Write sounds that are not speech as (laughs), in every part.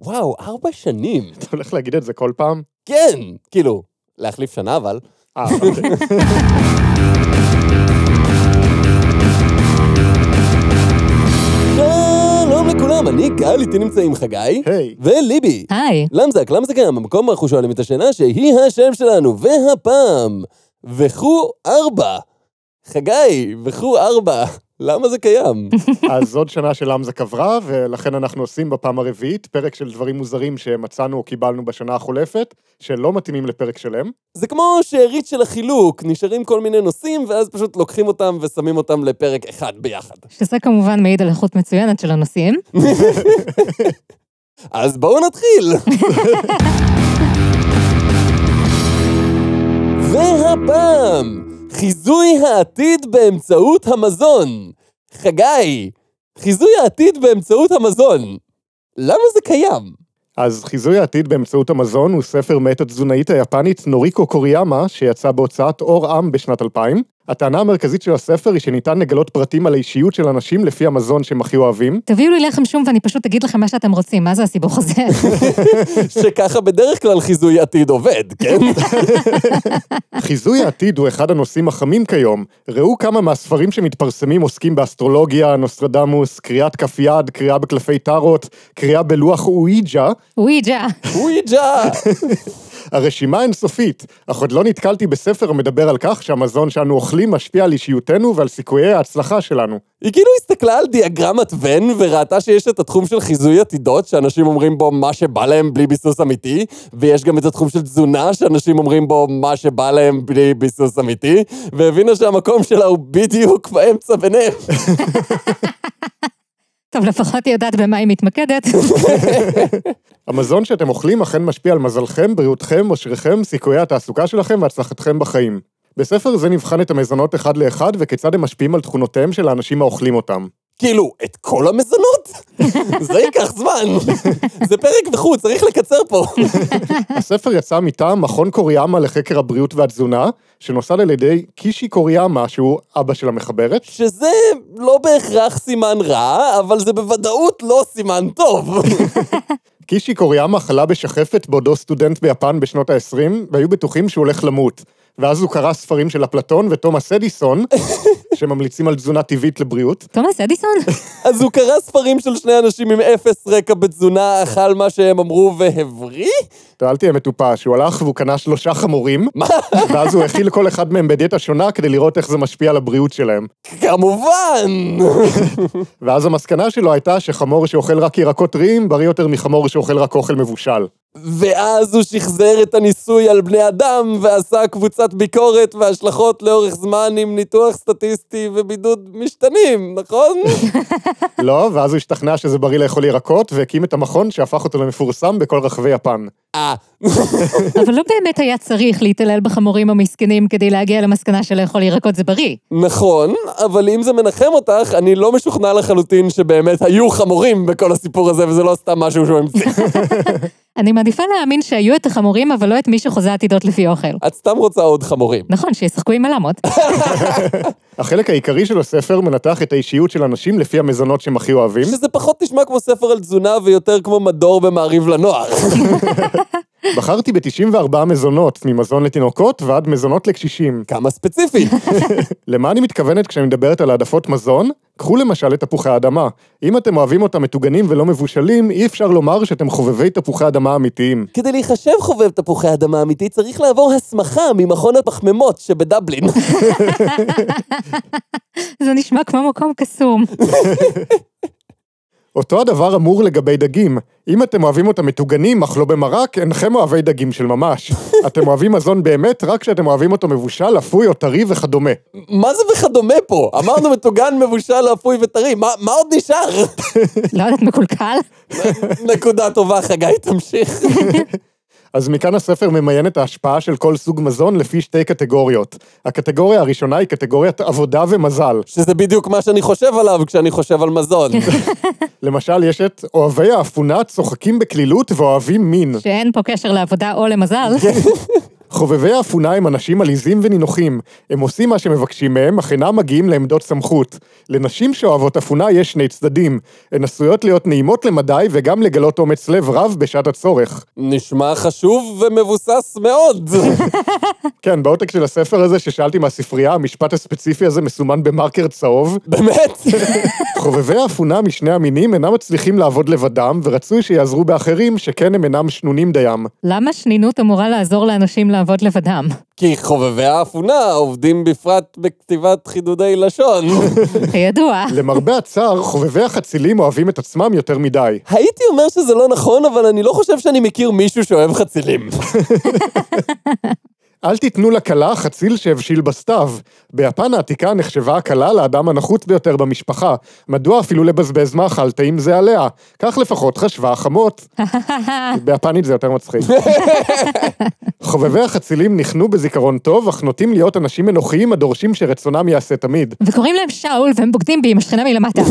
וואו, ארבע שנים. אתה הולך להגיד את זה כל פעם? כן, כאילו, להחליף שנה אבל. אה, אוקיי. (laughs) שלום לכולם, אני גל, איתי נמצא עם חגי. היי. וליבי. היי. למזק, למה זה קיים? המקום בו אנחנו שואלים את השאלה שהיא השם שלנו, והפעם, וכו ארבע. חגי, וכו ארבע. למה זה קיים? (laughs) אז עוד שנה של אמזק עברה, ולכן אנחנו עושים בפעם הרביעית פרק של דברים מוזרים שמצאנו או קיבלנו בשנה החולפת, שלא מתאימים לפרק שלם. זה כמו שארית של החילוק, נשארים כל מיני נושאים, ואז פשוט לוקחים אותם ושמים אותם לפרק אחד ביחד. שזה כמובן מעיד על איכות מצוינת של הנושאים. (laughs) אז בואו נתחיל. (laughs) והפעם, חיזוי העתיד באמצעות המזון. חגי, חיזוי העתיד באמצעות המזון. למה זה קיים? אז חיזוי העתיד באמצעות המזון הוא ספר מאת התזונאית היפנית נוריקו קוריאמה, שיצא בהוצאת אור עם בשנת 2000. הטענה המרכזית של הספר היא שניתן לגלות פרטים על האישיות של אנשים לפי המזון שהם הכי אוהבים. תביאו לי לחם שום ואני פשוט אגיד לכם מה שאתם רוצים, מה זה הסיבוך הזה? (laughs) שככה בדרך כלל חיזוי עתיד עובד, כן? (laughs) חיזוי העתיד הוא אחד הנושאים החמים כיום. ראו כמה מהספרים שמתפרסמים עוסקים באסטרולוגיה, נוסטרדמוס, קריאת כף יד, קריאה בקלפי טארוט, קריאה בלוח אואיג'ה. וויג'ה. וויג'ה. (laughs) הרשימה אינסופית, אך עוד לא נתקלתי בספר המדבר על כך שהמזון שאנו אוכלים משפיע על אישיותנו ועל סיכויי ההצלחה שלנו. היא כאילו הסתכלה על דיאגרמת ון וראתה שיש את התחום של חיזוי עתידות, שאנשים אומרים בו מה שבא להם בלי ביסוס אמיתי, ויש גם את התחום של תזונה, שאנשים אומרים בו מה שבא להם בלי ביסוס אמיתי, והבינה שהמקום שלה הוא בדיוק באמצע ביניהם. (laughs) טוב, לפחות היא יודעת במה היא מתמקדת. (laughs) המזון שאתם אוכלים אכן משפיע על מזלכם, בריאותכם, אושריכם, סיכויי התעסוקה שלכם והצלחתכם בחיים. בספר זה נבחן את המזונות אחד לאחד וכיצד הם משפיעים על תכונותיהם של האנשים האוכלים אותם. כאילו, את כל המזונות? (laughs) זה ייקח זמן. זה פרק וכו', צריך לקצר פה. (laughs) הספר יצא מטעם מכון קוריאמה לחקר הבריאות והתזונה, שנוסד על ידי קישי קוריאמה, שהוא אבא של המחברת. שזה לא בהכרח סימן רע, אבל זה בוודאות לא סימן טוב. (laughs) קישי קוריאמה חלה בשחפת בעודו סטודנט ביפן בשנות ה-20, והיו בטוחים שהוא הולך למות. ואז הוא קרא ספרים של אפלטון ותומאס אדיסון, שממליצים על תזונה טבעית לבריאות. תומאס אדיסון? אז הוא קרא ספרים של שני אנשים עם אפס רקע בתזונה, אכל מה שהם אמרו והבריא? אל תהיה מטופש, הוא הלך והוא קנה שלושה חמורים? ואז הוא הכיל כל אחד מהם בדיאטה שונה כדי לראות איך זה משפיע על הבריאות שלהם. כמובן! ואז המסקנה שלו הייתה שחמור שאוכל רק ירקות טריים, בריא יותר מחמור שאוכל רק אוכל מבושל. ואז הוא שחזר את הניסוי על בני אדם, ועשה קבוצת ביקורת והשלכות לאורך זמן עם ניתוח סטטיסטי ובידוד משתנים, נכון? (laughs) לא, ואז הוא השתכנע שזה בריא לאכול ירקות, והקים את המכון שהפך אותו למפורסם בכל רחבי יפן. אה, (laughs) אבל לא באמת היה צריך להתעלל בחמורים המסכנים כדי להגיע למסקנה שלאכול ירקות זה בריא. נכון, אבל אם זה מנחם אותך, אני לא משוכנע לחלוטין שבאמת היו חמורים בכל הסיפור הזה, וזה לא סתם משהו שהוא המציא. (laughs) אני מעדיפה להאמין שהיו את החמורים, אבל לא את מי שחוזה עתידות לפי אוכל. את סתם רוצה עוד חמורים. נכון, שישחקו עם הלמות. (laughs) החלק העיקרי של הספר מנתח את האישיות של אנשים לפי המזונות שהם הכי אוהבים. שזה פחות נשמע כמו ספר על תזונה ויותר כמו מדור במעריב לנוער. (laughs) בחרתי ב-94 מזונות, ממזון לתינוקות ועד מזונות לקשישים. כמה ספציפי. (laughs) למה אני מתכוונת כשאני מדברת על העדפות מזון? קחו למשל את תפוחי האדמה. אם אתם אוהבים אותם מטוגנים ולא מבושלים, אי אפשר לומר שאתם חובבי תפוחי אדמה אמיתיים. כדי להיחשב חובב תפוחי אדמה אמיתי, צריך לעבור הסמכה ממכון הפחמימות שבדבלין. (laughs) זה נשמע כמו מקום קסום. (laughs) אותו הדבר אמור לגבי דגים. אם אתם אוהבים אותם מטוגנים, אך לא במרק, אינכם אוהבי דגים של ממש. (laughs) אתם אוהבים מזון באמת רק כשאתם אוהבים אותו מבושל, אפוי או טרי וכדומה. מה זה וכדומה פה? אמרנו מטוגן, מבושל, אפוי וטרי, מה, מה עוד נשאר? לא יודעת, מקולקל? נקודה טובה, חגי, תמשיך. (laughs) אז מכאן הספר ממיין את ההשפעה של כל סוג מזון לפי שתי קטגוריות. הקטגוריה הראשונה היא קטגוריית עבודה ומזל. שזה בדיוק מה שאני חושב עליו כשאני חושב על מזון. (laughs) למשל, יש את אוהבי האפונה צוחקים בקלילות ואוהבים מין. שאין פה קשר לעבודה או למזל. חובבי האפונה הם אנשים עליזים ונינוחים. הם עושים מה שמבקשים מהם, אך אינם מגיעים לעמדות סמכות. לנשים שאוהבות אפונה יש שני צדדים. הן עשויות להיות נעימות למדי וגם לגלות אומץ לב רב בשעת הצורך. נשמע חשוב ומבוסס מאוד. (laughs) כן, בעותק של הספר הזה ששאלתי מהספרייה, המשפט הספציפי הזה מסומן במרקר צהוב. (laughs) באמת? (laughs) חובבי האפונה משני המינים אינם מצליחים לעבוד לבדם, ורצוי שיעזרו באחרים, שכן הם אינם שנונים דיים. למה שנינות אמורה לעזור לאנשים לעבוד לבדם? כי חובבי האפונה עובדים בפרט בכתיבת חידודי לשון. (laughs) כידוע. למרבה הצער, חובבי החצילים אוהבים את עצמם יותר מדי. הייתי אומר שזה לא נכון, אבל אני לא חושב שאני מכיר מישהו שאוהב חצילים. (laughs) אל תיתנו לכלה חציל שהבשיל בסתיו. ביפן העתיקה נחשבה הכלה לאדם הנחות ביותר במשפחה. מדוע אפילו לבזבז מאכל טעים זה עליה? כך לפחות חשבה החמות. (laughs) ביפנית זה יותר מצחיק. חובבי החצילים ניחנו בזיכרון טוב, אך נוטים להיות אנשים אנוכיים הדורשים שרצונם ייעשה תמיד. וקוראים להם שאול והם בוגדים בי עם השכנה מלמטה.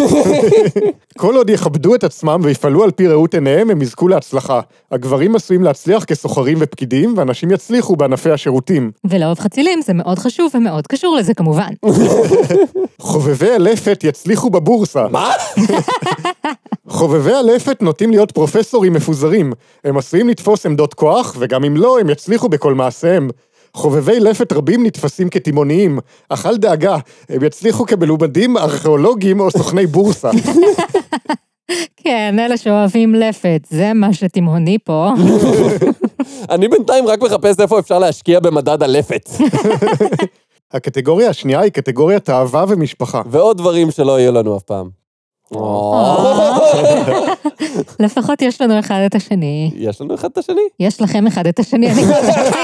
(laughs) כל עוד יכבדו את עצמם ויפעלו על פי ראות עיניהם, הם יזכו להצלחה. הגברים עשויים להצליח כסוחרים ופקידים, ואנשים יצליחו בענפי השירותים. ולאהוב חצילים זה מאוד חשוב ומאוד קשור לזה כמובן. (laughs) חובבי הלפת יצליחו בבורסה. מה? (laughs) חובבי הלפת נוטים להיות פרופסורים מפוזרים. הם עשויים לתפוס עמדות כוח, וגם אם לא, הם יצליחו בכל מעשיהם. חובבי לפת רבים נתפסים כתימוניים, אך אל דאגה, הם יצליחו כמלומדים, ארכיאולוגים או סוכני בורסה. (laughs) כן, אלה שאוהבים לפת, זה מה שתימהוני פה. אני בינתיים רק מחפש איפה אפשר להשקיע במדד הלפת. הקטגוריה השנייה היא קטגוריית אהבה ומשפחה. ועוד דברים שלא יהיו לנו אף פעם. (laughs) לפחות יש לנו אחד את השני. יש לנו אחד את השני? יש לכם אחד את השני, אני.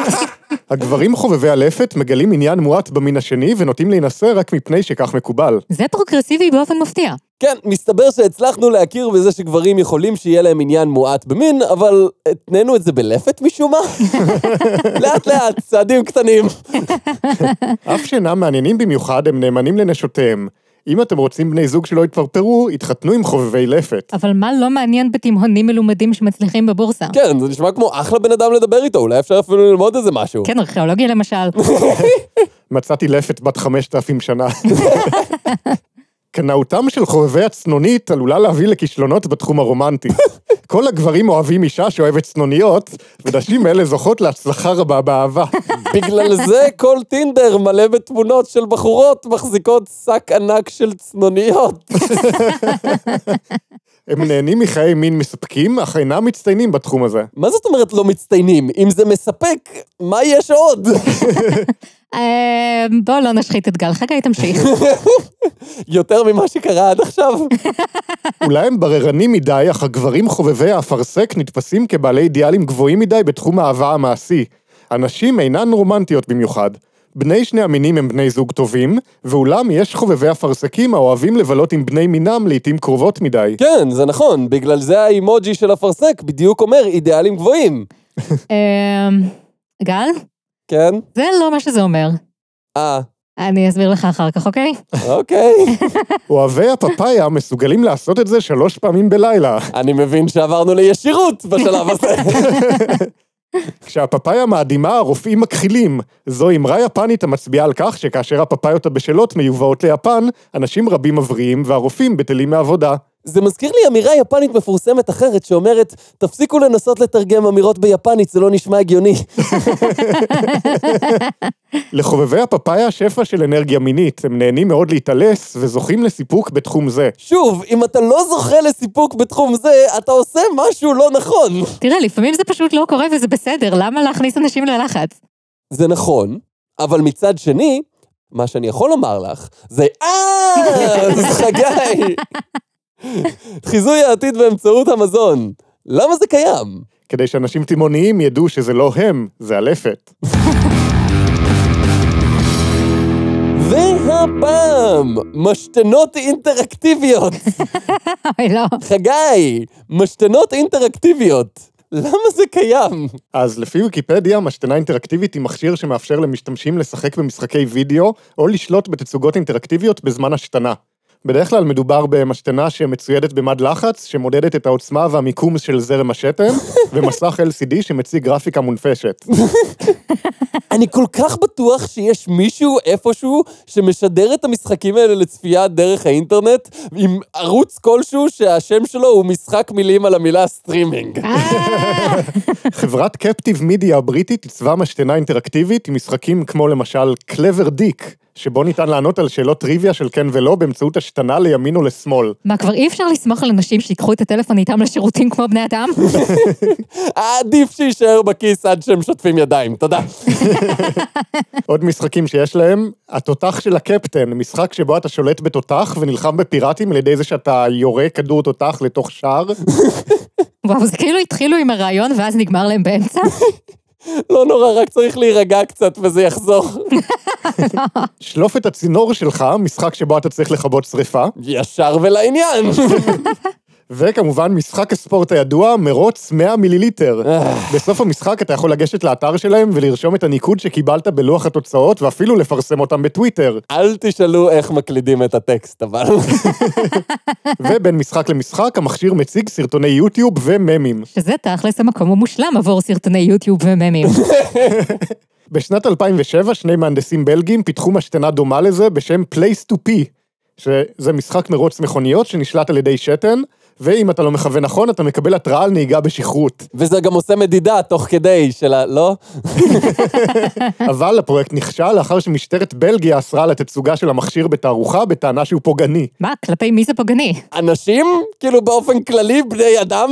(laughs) הגברים חובבי הלפת מגלים עניין מועט במין השני ונוטים להינשא רק מפני שכך מקובל. זה פרוגרסיבי באופן מפתיע. כן, מסתבר שהצלחנו להכיר בזה שגברים יכולים שיהיה להם עניין מועט במין, אבל התנינו את זה בלפת משום מה? (laughs) לאט לאט, צעדים קטנים. אף שאינם מעניינים במיוחד, הם נאמנים לנשותיהם. אם אתם רוצים בני זוג שלא יתפרפרו, התחתנו עם חובבי לפת. אבל מה לא מעניין בתימהונים מלומדים שמצליחים בבורסה? כן, זה נשמע כמו אחלה בן אדם לדבר איתו, אולי אפשר אפילו ללמוד איזה משהו. כן, ארכיאולוגיה למשל. (laughs) מצאתי לפת בת 5,000 שנה. (laughs) קנאותם של חובבי הצנונית עלולה להביא לכישלונות בתחום הרומנטי. (laughs) כל הגברים אוהבים אישה שאוהבת צנוניות, ונשים אלה זוכות להצלחה רבה באהבה. בגלל זה כל טינדר מלא בתמונות של בחורות מחזיקות שק ענק של צנוניות. (laughs) הם נהנים מחיי מין מספקים, אך אינם מצטיינים בתחום הזה. מה זאת אומרת לא מצטיינים? אם זה מספק, מה יש עוד? (laughs) אה, בוא לא נשחית את גל, חגי תמשיך. (laughs) יותר ממה שקרה עד עכשיו? (laughs) אולי הם בררנים מדי, אך הגברים חובבי האפרסק נתפסים כבעלי אידיאלים גבוהים מדי בתחום האהבה המעשי. הנשים אינן רומנטיות במיוחד. בני שני המינים הם בני זוג טובים, ואולם יש חובבי אפרסקים האוהבים לבלות עם בני מינם לעיתים קרובות מדי. כן, זה נכון, בגלל זה האימוג'י של אפרסק בדיוק אומר אידיאלים גבוהים. אה, גל? כן? זה לא מה שזה אומר. אה, אני אסביר לך אחר כך, אוקיי? אוקיי. (laughs) אוהבי הפפאיה מסוגלים לעשות את זה שלוש פעמים בלילה. אני מבין שעברנו לישירות בשלב הזה. (laughs) כשהפפאיה מאדימה, הרופאים מכחילים. זו אמרה יפנית המצביעה על כך שכאשר הפפאיות הבשלות מיובאות ליפן, אנשים רבים מבריאים והרופאים בטלים מעבודה. זה מזכיר לי אמירה יפנית מפורסמת אחרת שאומרת, תפסיקו לנסות לתרגם אמירות ביפנית, זה לא נשמע הגיוני. (laughs) לחובבי הפפאיה שפע של אנרגיה מינית, הם נהנים מאוד להתעלס וזוכים לסיפוק בתחום זה. שוב, אם אתה לא זוכה לסיפוק בתחום זה, אתה עושה משהו לא נכון. תראה, לפעמים זה פשוט לא קורה וזה בסדר, למה להכניס אנשים ללחץ? זה נכון, אבל מצד שני, מה שאני יכול לומר לך, זה אה, אז חגי. (laughs) (laughs) חיזוי העתיד באמצעות המזון. למה זה קיים? כדי שאנשים תימוניים ידעו שזה לא הם, זה הלפת. (laughs) והפעם, משתנות אינטראקטיביות. (laughs) אוי, לא. חגי, משתנות אינטראקטיביות. למה זה קיים? אז לפי ויקיפדיה, משתנה אינטראקטיבית היא מכשיר שמאפשר למשתמשים לשחק במשחקי וידאו, או לשלוט בתצוגות אינטראקטיביות בזמן השתנה. בדרך כלל מדובר במשתנה שמצוידת במד לחץ, שמודדת את העוצמה והמיקום של זרם השתן, (laughs) ומסך LCD שמציג גרפיקה מונפשת. (laughs) אני כל כך בטוח שיש מישהו איפשהו שמשדר את המשחקים האלה לצפייה דרך האינטרנט, עם ערוץ כלשהו שהשם שלו הוא משחק מילים על המילה סטרימינג. אה, (laughs) חברת קפטיב מידיה הבריטית עיצבה משתנה אינטראקטיבית עם משחקים כמו למשל קלבר דיק, שבו ניתן לענות על שאלות טריוויה של כן ולא באמצעות השתנה לימין או לשמאל. מה, כבר אי אפשר לסמוך על אנשים שיקחו את הטלפון איתם לשירותים כמו בני אדם? (laughs) עדיף שיישאר בכיס עד שהם שוטפים ידיים, תודה. (laughs) עוד משחקים שיש להם, התותח של הקפטן, משחק שבו אתה שולט בתותח ונלחם בפיראטים על ידי זה שאתה יורה כדור תותח לתוך שער. (laughs) וואו, זה כאילו התחילו עם הרעיון ואז נגמר להם באמצע? לא נורא, רק צריך להירגע קצת וזה יחזור. שלוף את הצינור שלך, משחק שבו אתה צריך לכבות שריפה. ישר ולעניין. וכמובן משחק הספורט הידוע, מרוץ 100 מיליליטר. בסוף המשחק אתה יכול לגשת לאתר שלהם ולרשום את הניקוד שקיבלת בלוח התוצאות, ואפילו לפרסם אותם בטוויטר. אל תשאלו איך מקלידים את הטקסט, אבל... (laughs) ובין משחק למשחק, המכשיר מציג סרטוני יוטיוב וממים. שזה תכלס המקום המושלם עבור סרטוני יוטיוב וממים. (laughs) בשנת 2007, שני מהנדסים בלגים פיתחו משתנה דומה לזה בשם Place to P, שזה משחק מרוץ מכוניות שנשלט על ידי שתן, ואם אתה לא מכוון נכון, אתה מקבל התראה על נהיגה בשכרות. וזה גם עושה מדידה תוך כדי של ה... לא? (laughs) אבל הפרויקט נכשל לאחר שמשטרת בלגיה אסרה על התצוגה של המכשיר בתערוכה בטענה שהוא פוגעני. מה, כלפי מי זה פוגעני? אנשים? כאילו באופן כללי, בני אדם?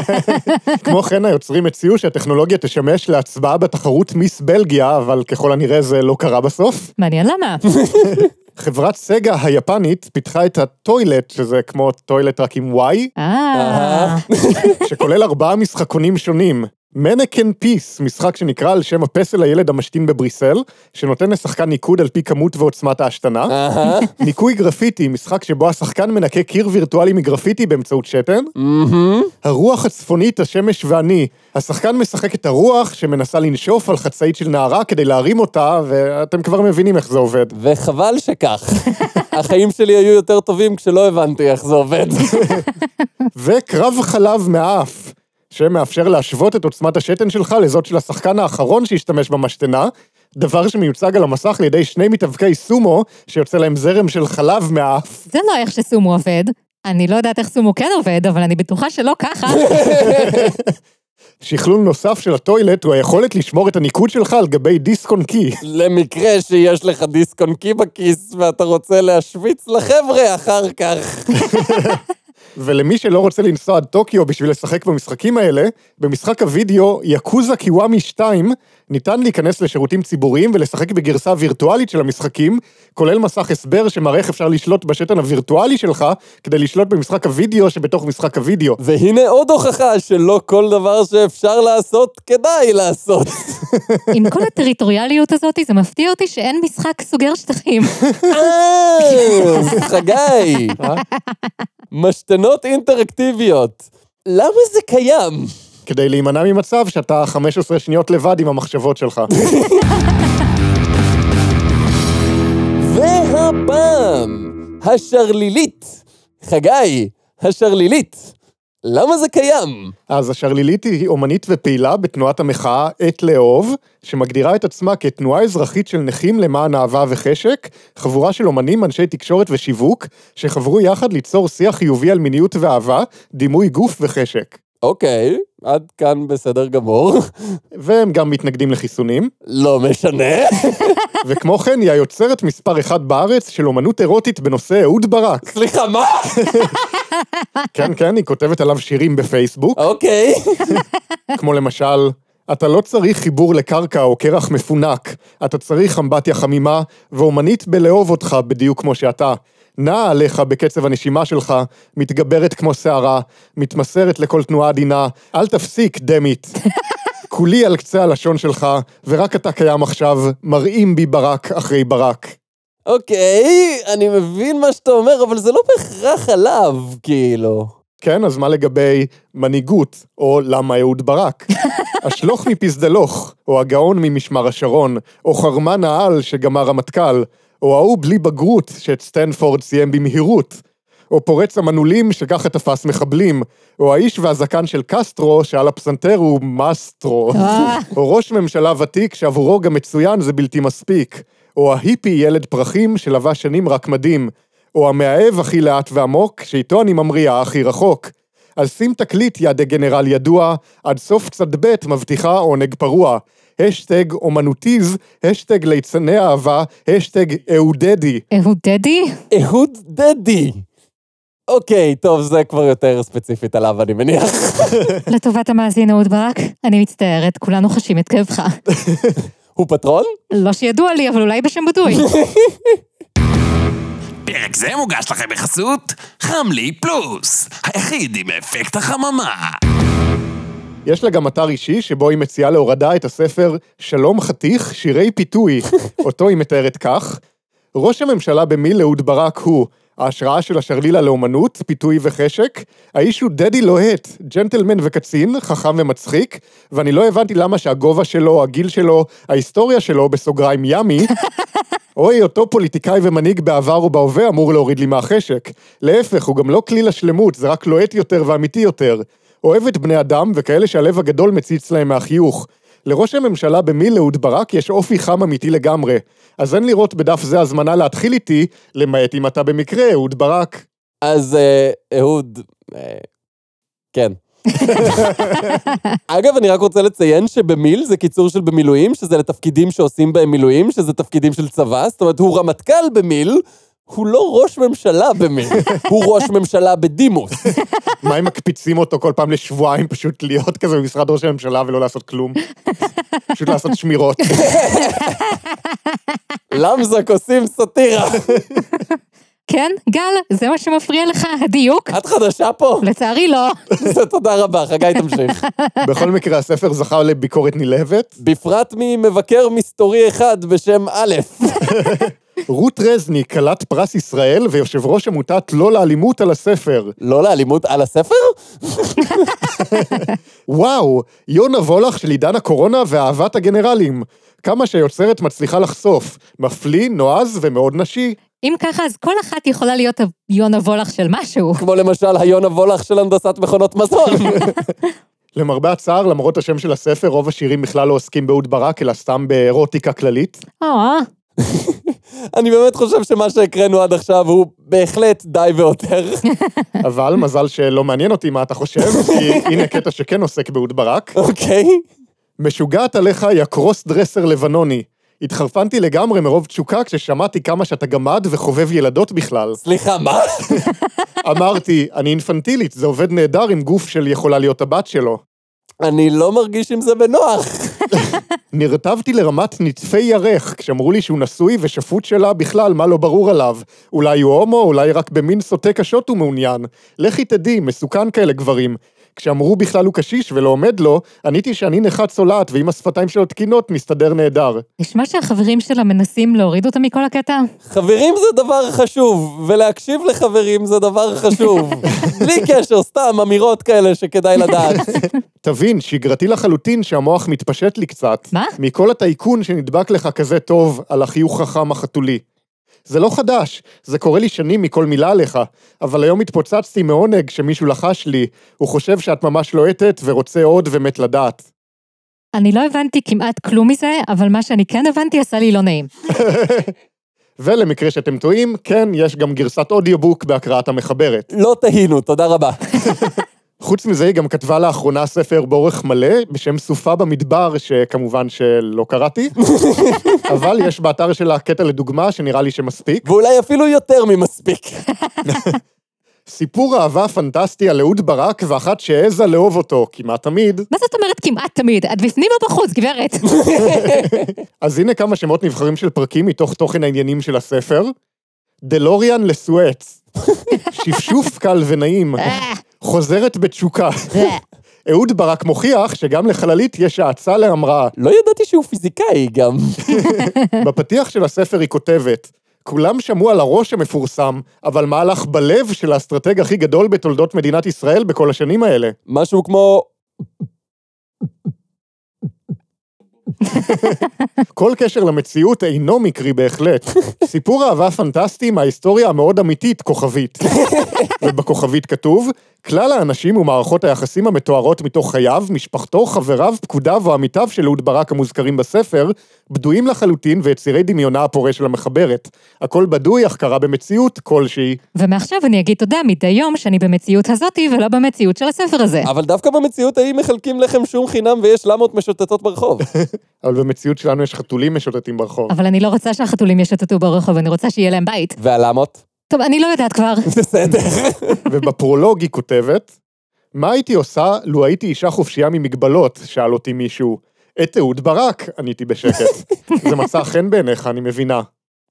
(laughs) כמו כן, היוצרים הציעו שהטכנולוגיה תשמש להצבעה בתחרות מיס בלגיה, אבל ככל הנראה זה לא קרה בסוף. מעניין למה. (laughs) חברת סגה היפנית פיתחה את הטוילט, שזה כמו טוילט רק עם Y, אה, שכולל ארבעה משחקונים שונים. מנקן פיס, משחק שנקרא על שם הפסל הילד המשתין בבריסל, שנותן לשחקן ניקוד על פי כמות ועוצמת ההשתנה. ניקוי גרפיטי, משחק שבו השחקן מנקה קיר וירטואלי מגרפיטי באמצעות שתן. הרוח הצפונית, השמש ואני. השחקן משחק את הרוח שמנסה לנשוף על חצאית של נערה כדי להרים אותה, ואתם כבר מבינים איך זה עובד. וחבל שכך. (laughs) החיים שלי היו יותר טובים כשלא הבנתי איך זה עובד. (laughs) וקרב חלב מהאף, שמאפשר להשוות את עוצמת השתן שלך לזאת של השחקן האחרון שהשתמש במשתנה, דבר שמיוצג על המסך על ידי שני מתאבקי סומו, שיוצא להם זרם של חלב מהאף. זה לא איך שסומו עובד. אני לא יודעת איך סומו כן עובד, אבל אני בטוחה שלא ככה. (laughs) שכלול נוסף של הטוילט הוא היכולת לשמור את הניקוד שלך על גבי דיסק און קי. למקרה שיש לך דיסק און קי בכיס ואתה רוצה להשוויץ לחבר'ה אחר כך. (laughs) ולמי שלא רוצה לנסוע עד טוקיו בשביל לשחק במשחקים האלה, במשחק הוידאו יקוזה קיוואמי 2 ניתן להיכנס לשירותים ציבוריים ולשחק בגרסה וירטואלית של המשחקים, כולל מסך הסבר שמראה איך אפשר לשלוט בשתן הווירטואלי שלך, כדי לשלוט במשחק הוידאו שבתוך משחק הוידאו. והנה עוד הוכחה שלא כל דבר שאפשר לעשות, כדאי לעשות. (laughs) עם כל הטריטוריאליות הזאת, זה מפתיע אותי שאין משחק סוגר שטחים. אה, חגי. (laughs) משתנות אינטראקטיביות. למה זה קיים? כדי להימנע ממצב שאתה 15 שניות לבד עם המחשבות שלך. (laughs) והפעם, השרלילית. חגי, השרלילית. למה זה קיים? אז השרלילית היא אומנית ופעילה בתנועת המחאה עת לאהוב, שמגדירה את עצמה כתנועה אזרחית של נכים למען אהבה וחשק, חבורה של אומנים, אנשי תקשורת ושיווק, שחברו יחד ליצור שיח חיובי על מיניות ואהבה, דימוי גוף וחשק. אוקיי, עד כאן בסדר גמור. והם גם מתנגדים לחיסונים, לא משנה. (laughs) וכמו כן היא היוצרת מספר אחת בארץ של אומנות אירוטית בנושא אהוד ברק. סליחה, מה? (laughs) כן, כן, היא כותבת עליו שירים בפייסבוק, אוקיי. (laughs) כמו למשל, אתה לא צריך חיבור לקרקע או קרח מפונק, אתה צריך אמבטיה חמימה, ואומנית בלאהוב אותך בדיוק כמו שאתה. נעה עליך בקצב הנשימה שלך, מתגברת כמו שערה, מתמסרת לכל תנועה עדינה, אל תפסיק, דמית. (laughs) כולי על קצה הלשון שלך, ורק אתה קיים עכשיו, מראים בי ברק אחרי ברק. אוקיי, אני מבין מה שאתה אומר, אבל זה לא בהכרח עליו, כאילו. כן, אז מה לגבי מנהיגות, או למה אהוד ברק? (laughs) השלוך מפזדלוך, או הגאון ממשמר השרון, או חרמן העל שגמר רמטכ"ל, או ההוא בלי בגרות שאת סטנפורד סיים במהירות, או פורץ המנעולים שככה תפס מחבלים, או האיש והזקן של קסטרו שעל הפסנתר הוא מסטרו, אה. או ראש ממשלה ותיק שעבורו גם מצוין זה בלתי מספיק, או ההיפי ילד פרחים שלבש שנים רק מדים, או המאהב הכי לאט ועמוק, שאיתו אני ממריאה הכי רחוק. אז שים תקליט יא דגנרל ידוע, עד סוף צד ב' מבטיחה עונג פרוע. השטג אומנוטיז, השטג ליצני אהבה, השטג אהודדי. אהוד דדי? אהוד דדי. אוקיי, טוב, זה כבר יותר ספציפית עליו, אני מניח. (laughs) לטובת המאזין אהוד ברק, אני מצטערת, כולנו חשים את כאבך. (laughs) הוא פטרון? לא שידוע לי, אבל אולי בשם בדוי. (laughs) פרק זה מוגש לכם בחסות חמלי פלוס, היחיד עם אפקט החממה. יש לה גם אתר אישי שבו היא מציעה להורדה את הספר "שלום חתיך, שירי פיתוי", (laughs) אותו היא מתארת כך: ראש הממשלה במיל אהוד ברק הוא ההשראה של השרלילה לאומנות, פיתוי וחשק, האיש הוא דדי לוהט, ג'נטלמן וקצין, חכם ומצחיק, ואני לא הבנתי למה שהגובה שלו, הגיל שלו, ההיסטוריה שלו, בסוגריים ימי, (laughs) או היותו פוליטיקאי ומנהיג בעבר ובהווה אמור להוריד לי מהחשק. להפך, הוא גם לא כליל השלמות, זה רק לוהט יותר ואמיתי יותר. אוהב את בני אדם וכאלה שהלב הגדול מציץ להם מהחיוך. לראש הממשלה במיל אהוד ברק יש אופי חם אמיתי לגמרי. אז אין לראות בדף זה הזמנה להתחיל איתי, למעט אם אתה במקרה אהוד ברק. אז אה, אהוד... אה, כן. אגב, אני רק רוצה לציין שבמיל זה קיצור של במילואים, שזה לתפקידים שעושים בהם מילואים, שזה תפקידים של צבא, זאת אומרת, הוא רמטכ"ל במיל, הוא לא ראש ממשלה במיל, הוא ראש ממשלה בדימוס. מה אם מקפיצים אותו כל פעם לשבועיים פשוט להיות כזה במשרד ראש הממשלה ולא לעשות כלום? פשוט לעשות שמירות. למזק עושים סאטירה. כן, גל, זה מה שמפריע לך, הדיוק? את חדשה פה? לצערי לא. תודה רבה, חגי תמשיך. בכל מקרה, הספר זכה לביקורת נלהבת. בפרט ממבקר מסתורי אחד בשם א'. רות רזני, כלת פרס ישראל ויושב ראש עמותת לא לאלימות על הספר. לא לאלימות על הספר? (laughs) וואו, יונה וולך של עידן הקורונה ואהבת הגנרלים. כמה שהיוצרת מצליחה לחשוף. מפליא, נועז ומאוד נשי. אם ככה, אז כל אחת יכולה להיות היונה וולך של משהו. (laughs) כמו למשל היונה וולך של הנדסת מכונות מזון. (laughs) למרבה הצער, למרות השם של הספר, רוב השירים בכלל לא עוסקים באהוד ברק, אלא סתם באירוטיקה כללית. אה, אני באמת חושב שמה שהקראנו עד עכשיו הוא בהחלט די ויותר. (laughs) אבל מזל שלא מעניין אותי מה אתה חושב, (laughs) כי הנה קטע שכן עוסק באהוד ברק. אוקיי? משוגעת עליך יא קרוס דרסר לבנוני. התחרפנתי לגמרי מרוב תשוקה כששמעתי כמה שאתה גמד וחובב ילדות בכלל. סליחה, מה? (laughs) אמרתי, אני אינפנטילית, זה עובד נהדר עם גוף של יכולה להיות הבת שלו. אני לא מרגיש עם זה בנוח. נרטבתי לרמת נטפי ירך, כשאמרו לי שהוא נשוי ושפוט שלה בכלל, מה לא ברור עליו. אולי הוא הומו, אולי רק במין סוטה קשות הוא מעוניין. לכי תדעי, מסוכן כאלה גברים. כשאמרו בכלל הוא קשיש ולא עומד לו, עניתי שאני נכה צולעת ואם השפתיים שלו תקינות, מסתדר נהדר. נשמע שהחברים שלה מנסים להוריד אותה מכל הקטע. חברים זה דבר חשוב, ולהקשיב לחברים זה דבר חשוב. (laughs) בלי קשר, סתם אמירות כאלה שכדאי לדעת. (laughs) תבין, שגרתי לחלוטין שהמוח מתפשט לי קצת. מה? מכל הטייקון שנדבק לך כזה טוב על החיוך חכם החתולי. זה לא חדש, זה קורה לי שנים מכל מילה עליך, אבל היום התפוצצתי מעונג שמישהו לחש לי, הוא חושב שאת ממש לוהטת ורוצה עוד ומת לדעת. אני לא הבנתי כמעט כלום מזה, אבל מה שאני כן הבנתי עשה לי לא נעים. (laughs) ולמקרה שאתם טועים, כן, יש גם גרסת אודיובוק בהקראת המחברת. לא תהינו, תודה רבה. (laughs) חוץ מזה, היא גם כתבה לאחרונה ספר באורך מלא, בשם סופה במדבר, שכמובן שלא קראתי, (laughs) אבל יש באתר שלה קטע לדוגמה, שנראה לי שמספיק. ואולי אפילו יותר ממספיק. (laughs) סיפור אהבה פנטסטי על אהוד ברק ואחת שהעזה לאהוב אותו, כמעט תמיד. מה זאת אומרת כמעט תמיד? את בפנים או בחוץ, גברת? (laughs) אז הנה כמה שמות נבחרים של פרקים מתוך תוכן העניינים של הספר. דלוריאן לסואץ. שפשוף קל ונעים. חוזרת בתשוקה. (laughs) אהוד ברק מוכיח שגם לחללית יש האצה להמראה. לא ידעתי שהוא פיזיקאי גם. (laughs) (laughs) בפתיח של הספר היא כותבת, כולם שמעו על הראש המפורסם, אבל מה הלך בלב של האסטרטג הכי גדול בתולדות מדינת ישראל בכל השנים האלה? משהו כמו... כל קשר למציאות אינו מקרי בהחלט. סיפור אהבה פנטסטי מההיסטוריה המאוד אמיתית, כוכבית. ובכוכבית כתוב, כלל האנשים ומערכות היחסים המתוארות מתוך חייו, משפחתו, חבריו, פקודיו או עמיתיו של אהוד ברק המוזכרים בספר, בדויים לחלוטין ויצירי דמיונה הפורה של המחברת. הכל בדוי, אך קרה במציאות כלשהי. ומעכשיו אני אגיד תודה מדי יום שאני במציאות הזאתי ולא במציאות של הספר הזה. אבל דווקא במציאות ההיא מחלקים לחם שום חינם ויש למות משוטטות ברחוב. (laughs) אבל במציאות שלנו יש חתולים משוטטים ברחוב. אבל אני לא רוצה שהחתולים ישוטטו ברחוב, אני רוצה שיהיה להם בית. והלמות? טוב, אני לא יודעת כבר. (laughs) בסדר. ובפרולוג היא כותבת, מה הייתי עושה לו הייתי אישה חופשייה ממגבלות? שאל אותי מישהו. את אהוד ברק, עניתי בשקט. (laughs) זה מצא חן בעיניך, אני מבינה.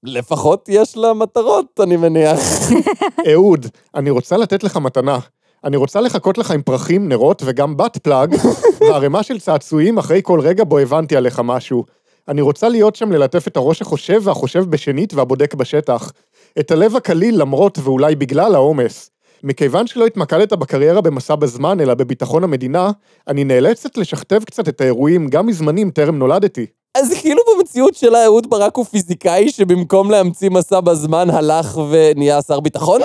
לפחות יש לה מטרות, אני מניח. (laughs) אהוד, אני רוצה לתת לך מתנה. אני רוצה לחכות לך עם פרחים, נרות וגם בת פלאג, וערימה של צעצועים אחרי כל רגע בו הבנתי עליך משהו. אני רוצה להיות שם ללטף את הראש החושב והחושב בשנית והבודק בשטח. את הלב הקליל למרות ואולי בגלל העומס. מכיוון שלא התמקדת בקריירה במסע בזמן, אלא בביטחון המדינה, אני נאלצת לשכתב קצת את האירועים גם מזמנים טרם נולדתי. אז כאילו במציאות שלה אהוד ברק הוא פיזיקאי שבמקום להמציא מסע בזמן הלך ונהיה שר ביטחון?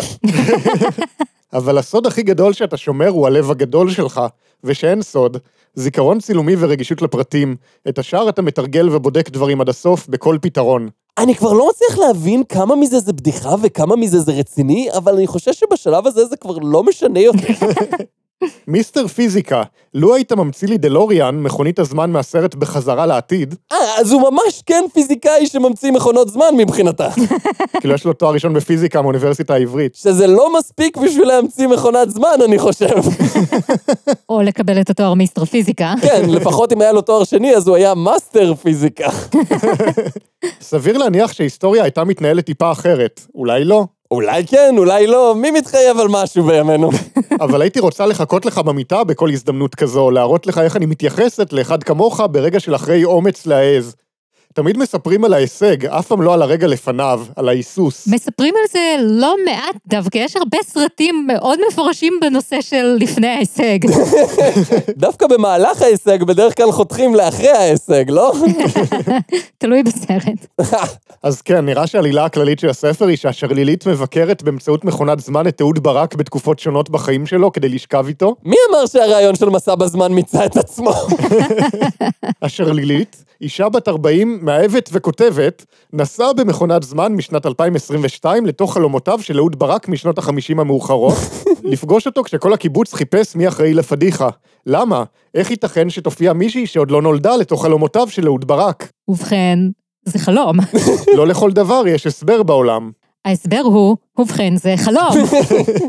(laughs) אבל הסוד הכי גדול שאתה שומר הוא הלב הגדול שלך, ושאין סוד, זיכרון צילומי ורגישות לפרטים, את השאר אתה מתרגל ובודק דברים עד הסוף בכל פתרון. אני כבר לא מצליח להבין כמה מזה זה בדיחה וכמה מזה זה רציני, אבל אני חושב שבשלב הזה זה כבר לא משנה יותר. (laughs) מיסטר פיזיקה, לו היית ממציא לי דלוריאן, מכונית הזמן מהסרט בחזרה לעתיד, אה, אז הוא ממש כן פיזיקאי שממציא מכונות זמן מבחינתה. (laughs) כאילו יש לו תואר ראשון בפיזיקה מהאוניברסיטה העברית. שזה לא מספיק בשביל להמציא מכונת זמן, אני חושב. (laughs) או לקבל את התואר mister פיזיקה. (laughs) כן, לפחות אם היה לו תואר שני, אז הוא היה master פיזיקה. סביר להניח שההיסטוריה הייתה מתנהלת טיפה אחרת, אולי לא, אולי כן, אולי לא, מי מתחייב על משהו בימינו? (laughs) אבל הייתי רוצה לחכות לך במיטה בכל הזדמנות כזו, להראות לך איך אני מתייחסת לאחד כמוך ברגע של אחרי אומץ להעז. תמיד מספרים על ההישג, אף פעם לא על הרגע לפניו, על ההיסוס. מספרים על זה לא מעט דווקא, יש הרבה סרטים מאוד מפורשים בנושא של לפני ההישג. (laughs) דווקא במהלך ההישג בדרך כלל חותכים לאחרי ההישג, לא? (laughs) תלוי בסרט. (laughs) אז כן, נראה שהעלילה הכללית של הספר היא שהשרלילית מבקרת באמצעות מכונת זמן את אהוד ברק בתקופות שונות בחיים שלו כדי לשכב איתו. מי אמר שהרעיון של מסע בזמן מיצה את עצמו? השרלילית, אישה בת 40, מאהבת וכותבת, נסעה במכונת זמן משנת 2022 לתוך חלומותיו של אהוד ברק משנות ה-50 המאוחרות, (laughs) לפגוש אותו כשכל הקיבוץ חיפש מי אחראי לפדיחה. למה? איך ייתכן שתופיע מישהי שעוד לא נולדה לתוך חלומותיו של אהוד ברק? ובכן, זה חלום. (laughs) לא לכל דבר יש הסבר בעולם. ההסבר הוא, ובכן, זה חלום.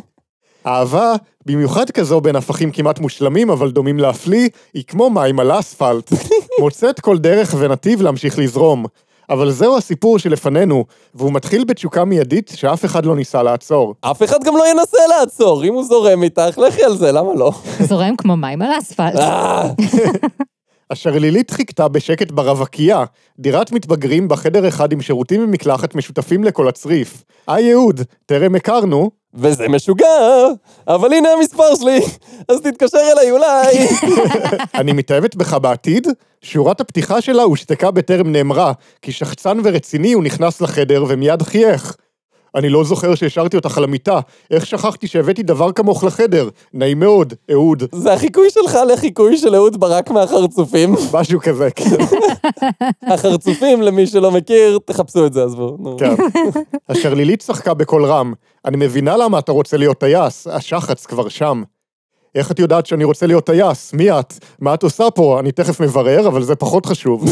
(laughs) אהבה, במיוחד כזו בין הפכים כמעט מושלמים אבל דומים להפליא, היא כמו מים על אספלט. (laughs) מוצאת כל דרך ונתיב להמשיך לזרום. אבל זהו הסיפור שלפנינו, והוא מתחיל בתשוקה מיידית שאף אחד לא ניסה לעצור. אף אחד גם לא ינסה לעצור, אם הוא זורם איתך, לכי על זה, למה לא? (laughs) זורם כמו מים על אספלט. אה, (laughs) השרלילית חיכתה בשקט ברווקייה, דירת מתבגרים בחדר אחד עם שירותים ומקלחת משותפים לכל הצריף. היי אהוד, טרם הכרנו. וזה משוגע, אבל הנה המספר שלי, אז תתקשר אליי אולי. (laughs) אני מתאהבת בך בעתיד? שורת הפתיחה שלה הושתקה בטרם נאמרה, כי שחצן ורציני הוא נכנס לחדר ומיד חייך. אני לא זוכר שהשארתי אותך על המיטה, איך שכחתי שהבאתי דבר כמוך לחדר? נעים מאוד, אהוד. זה החיקוי שלך לחיקוי של אהוד ברק מהחרצופים. (laughs) משהו כזה, כן. (laughs) החרצופים, למי שלא מכיר, תחפשו את זה, עזבו. נו. כן. (laughs) השרלילית צחקה בקול רם. אני מבינה למה אתה רוצה להיות טייס, השחץ כבר שם. איך את יודעת שאני רוצה להיות טייס? מי את? מה את עושה פה? אני תכף מברר, אבל זה פחות חשוב.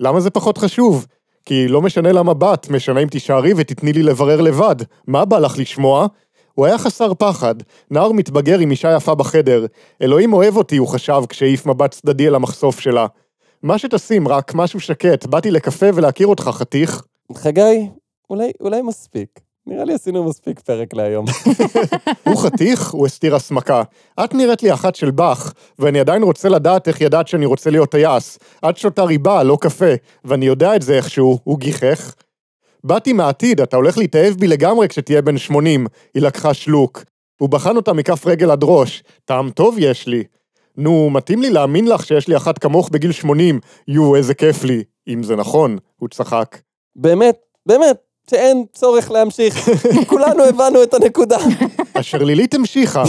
למה זה פחות חשוב? כי לא משנה למה באת, משנה אם תישארי ותתני לי לברר לבד. מה בא לך לשמוע? הוא היה חסר פחד, נער מתבגר עם אישה יפה בחדר. אלוהים אוהב אותי, הוא חשב כשהעיף מבט צדדי אל המחשוף שלה. מה שתשים, רק משהו שקט, באתי לקפה ולהכיר אותך, חתיך. חגי, אולי, אולי מספיק. נראה לי עשינו מספיק פרק להיום. (laughs) הוא חתיך, הוא הסתיר הסמקה. את נראית לי אחת של באך, ואני עדיין רוצה לדעת איך ידעת שאני רוצה להיות טייס. את שותה ריבה, לא קפה, ואני יודע את זה איכשהו, הוא גיחך. באתי מהעתיד, אתה הולך להתאהב בי לגמרי כשתהיה בן 80. היא לקחה שלוק. הוא בחן אותה מכף רגל עד ראש. טעם טוב יש לי. נו, מתאים לי להאמין לך שיש לי אחת כמוך בגיל 80. יו, איזה כיף לי. אם זה נכון, הוא צחק. באמת, באמת, שאין צורך להמשיך. (laughs) כולנו הבנו את הנקודה. השרלילית המשיכה.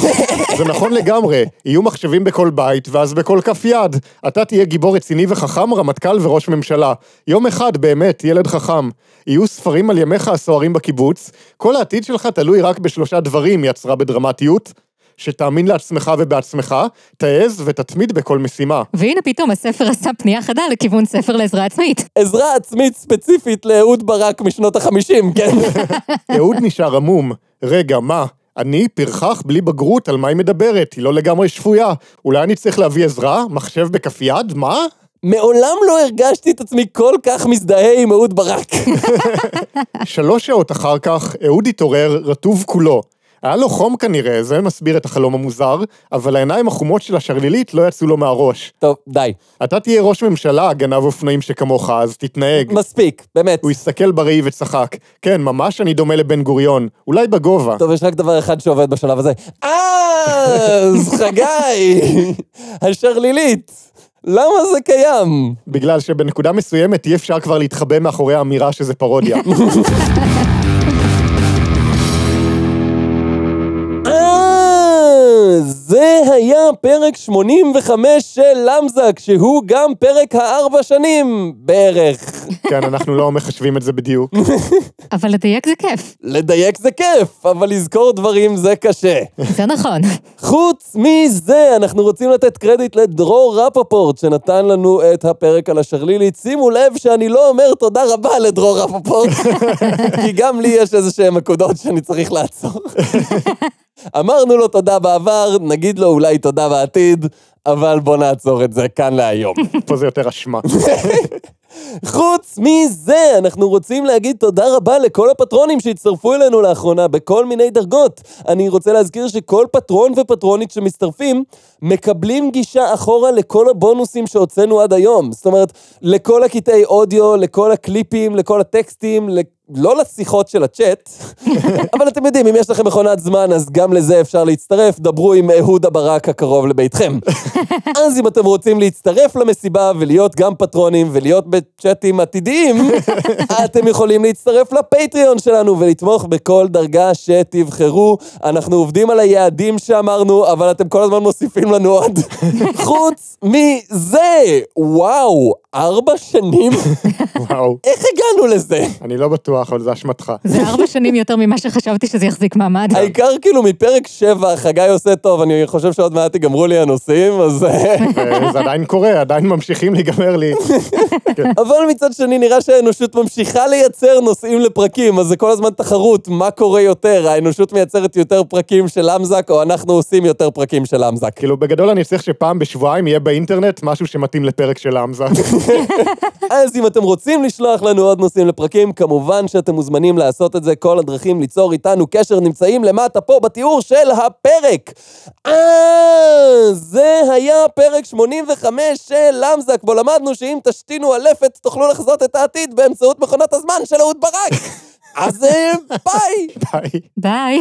זה נכון לגמרי, יהיו מחשבים בכל בית, ואז בכל כף יד. אתה תהיה גיבור רציני וחכם, רמטכ"ל וראש ממשלה. יום אחד, באמת, ילד חכם. יהיו ספרים על ימיך הסוערים בקיבוץ. כל העתיד שלך תלוי רק בשלושה דברים, היא עצרה בדרמטיות. שתאמין לעצמך ובעצמך, תעז ותתמיד בכל משימה. והנה פתאום הספר עשה פנייה חדה לכיוון ספר לעזרה עצמית. עזרה עצמית ספציפית לאהוד ברק משנות החמישים, כן? (laughs) אהוד נשאר עמום. רגע, מה? אני פרחח בלי בגרות, על מה היא מדברת? היא לא לגמרי שפויה. אולי אני צריך להביא עזרה? מחשב בכף יד? מה? מעולם לא הרגשתי את עצמי כל כך מזדהה עם אהוד ברק. (laughs) שלוש שעות אחר כך, אהוד התעורר רטוב כולו. היה לו חום כנראה, זה מסביר את החלום המוזר, אבל העיניים החומות של השרלילית לא יצאו לו מהראש. טוב, די. אתה תהיה ראש ממשלה, גנב אופנועים שכמוך, אז תתנהג. מספיק, באמת. הוא הסתכל בראי וצחק. כן, ממש אני דומה לבן גוריון. אולי בגובה. טוב, יש רק דבר אחד שעובד בשלב הזה. אז, (laughs) חגי! השרלילית! למה זה קיים? בגלל שבנקודה מסוימת אי אפשר כבר להתחבא מאחורי האמירה שזה פרודיה. (laughs) זה היה פרק 85 של למזק, שהוא גם פרק הארבע שנים, בערך. כן, אנחנו לא מחשבים את זה בדיוק. (laughs) אבל לדייק זה כיף. לדייק זה כיף, אבל לזכור דברים זה קשה. זה נכון. חוץ מזה, אנחנו רוצים לתת קרדיט לדרור רפפורט, שנתן לנו את הפרק על השרלילית. שימו לב שאני לא אומר תודה רבה לדרור רפפורט, (laughs) כי גם לי יש איזה שהן נקודות שאני צריך לעצור. (laughs) אמרנו לו תודה בעבר, נגיד לו אולי תודה בעתיד, אבל בוא נעצור את זה כאן להיום. פה זה יותר אשמה. (laughs) חוץ מזה, אנחנו רוצים להגיד תודה רבה לכל הפטרונים שהצטרפו אלינו לאחרונה בכל מיני דרגות. אני רוצה להזכיר שכל פטרון ופטרונית שמצטרפים, מקבלים גישה אחורה לכל הבונוסים שהוצאנו עד היום. זאת אומרת, לכל הקטעי אודיו, לכל הקליפים, לכל הטקסטים, לא לשיחות של הצ'אט, אבל אתם יודעים, אם יש לכם מכונת זמן, אז גם לזה אפשר להצטרף, דברו עם אהוד הברק הקרוב לביתכם. (laughs) אז אם אתם רוצים להצטרף למסיבה ולהיות גם פטרונים ולהיות בצ'אטים עתידיים, (laughs) אתם יכולים להצטרף לפטריון שלנו ולתמוך בכל דרגה שתבחרו. אנחנו עובדים על היעדים שאמרנו, אבל אתם כל הזמן מוסיפים לנו עוד. (laughs) חוץ מזה, וואו, ארבע שנים? וואו. איך הגענו לזה? אני לא בטוח, אבל זה אשמתך. זה ארבע שנים יותר ממה שחשבתי שזה יחזיק מעמד. העיקר כאילו מפרק 7, חגי עושה טוב, אני חושב שעוד מעט ייגמרו לי הנושאים, אז... וזה עדיין קורה, עדיין ממשיכים להיגמר לי. אבל מצד שני, נראה שהאנושות ממשיכה לייצר נושאים לפרקים, אז זה כל הזמן תחרות, מה קורה יותר? האנושות מייצרת יותר פרקים של אמזק, או אנחנו עושים יותר פרקים של אמזק? כאילו, בגדול אני צריך שפעם בשבועיים יהיה באינטרנט משהו שמתאים לפרק של אמזה. (laughs) אז אם אתם רוצים לשלוח לנו עוד נושאים לפרקים, כמובן שאתם מוזמנים לעשות את זה. כל הדרכים ליצור איתנו קשר נמצאים למטה פה בתיאור של הפרק. אה, זה היה פרק 85 של למזק, בו למדנו שאם תשתינו על לפת תוכלו לחזות את העתיד באמצעות מכונת הזמן של אהוד ברק. אז אה, ביי! (laughs) ביי. ביי.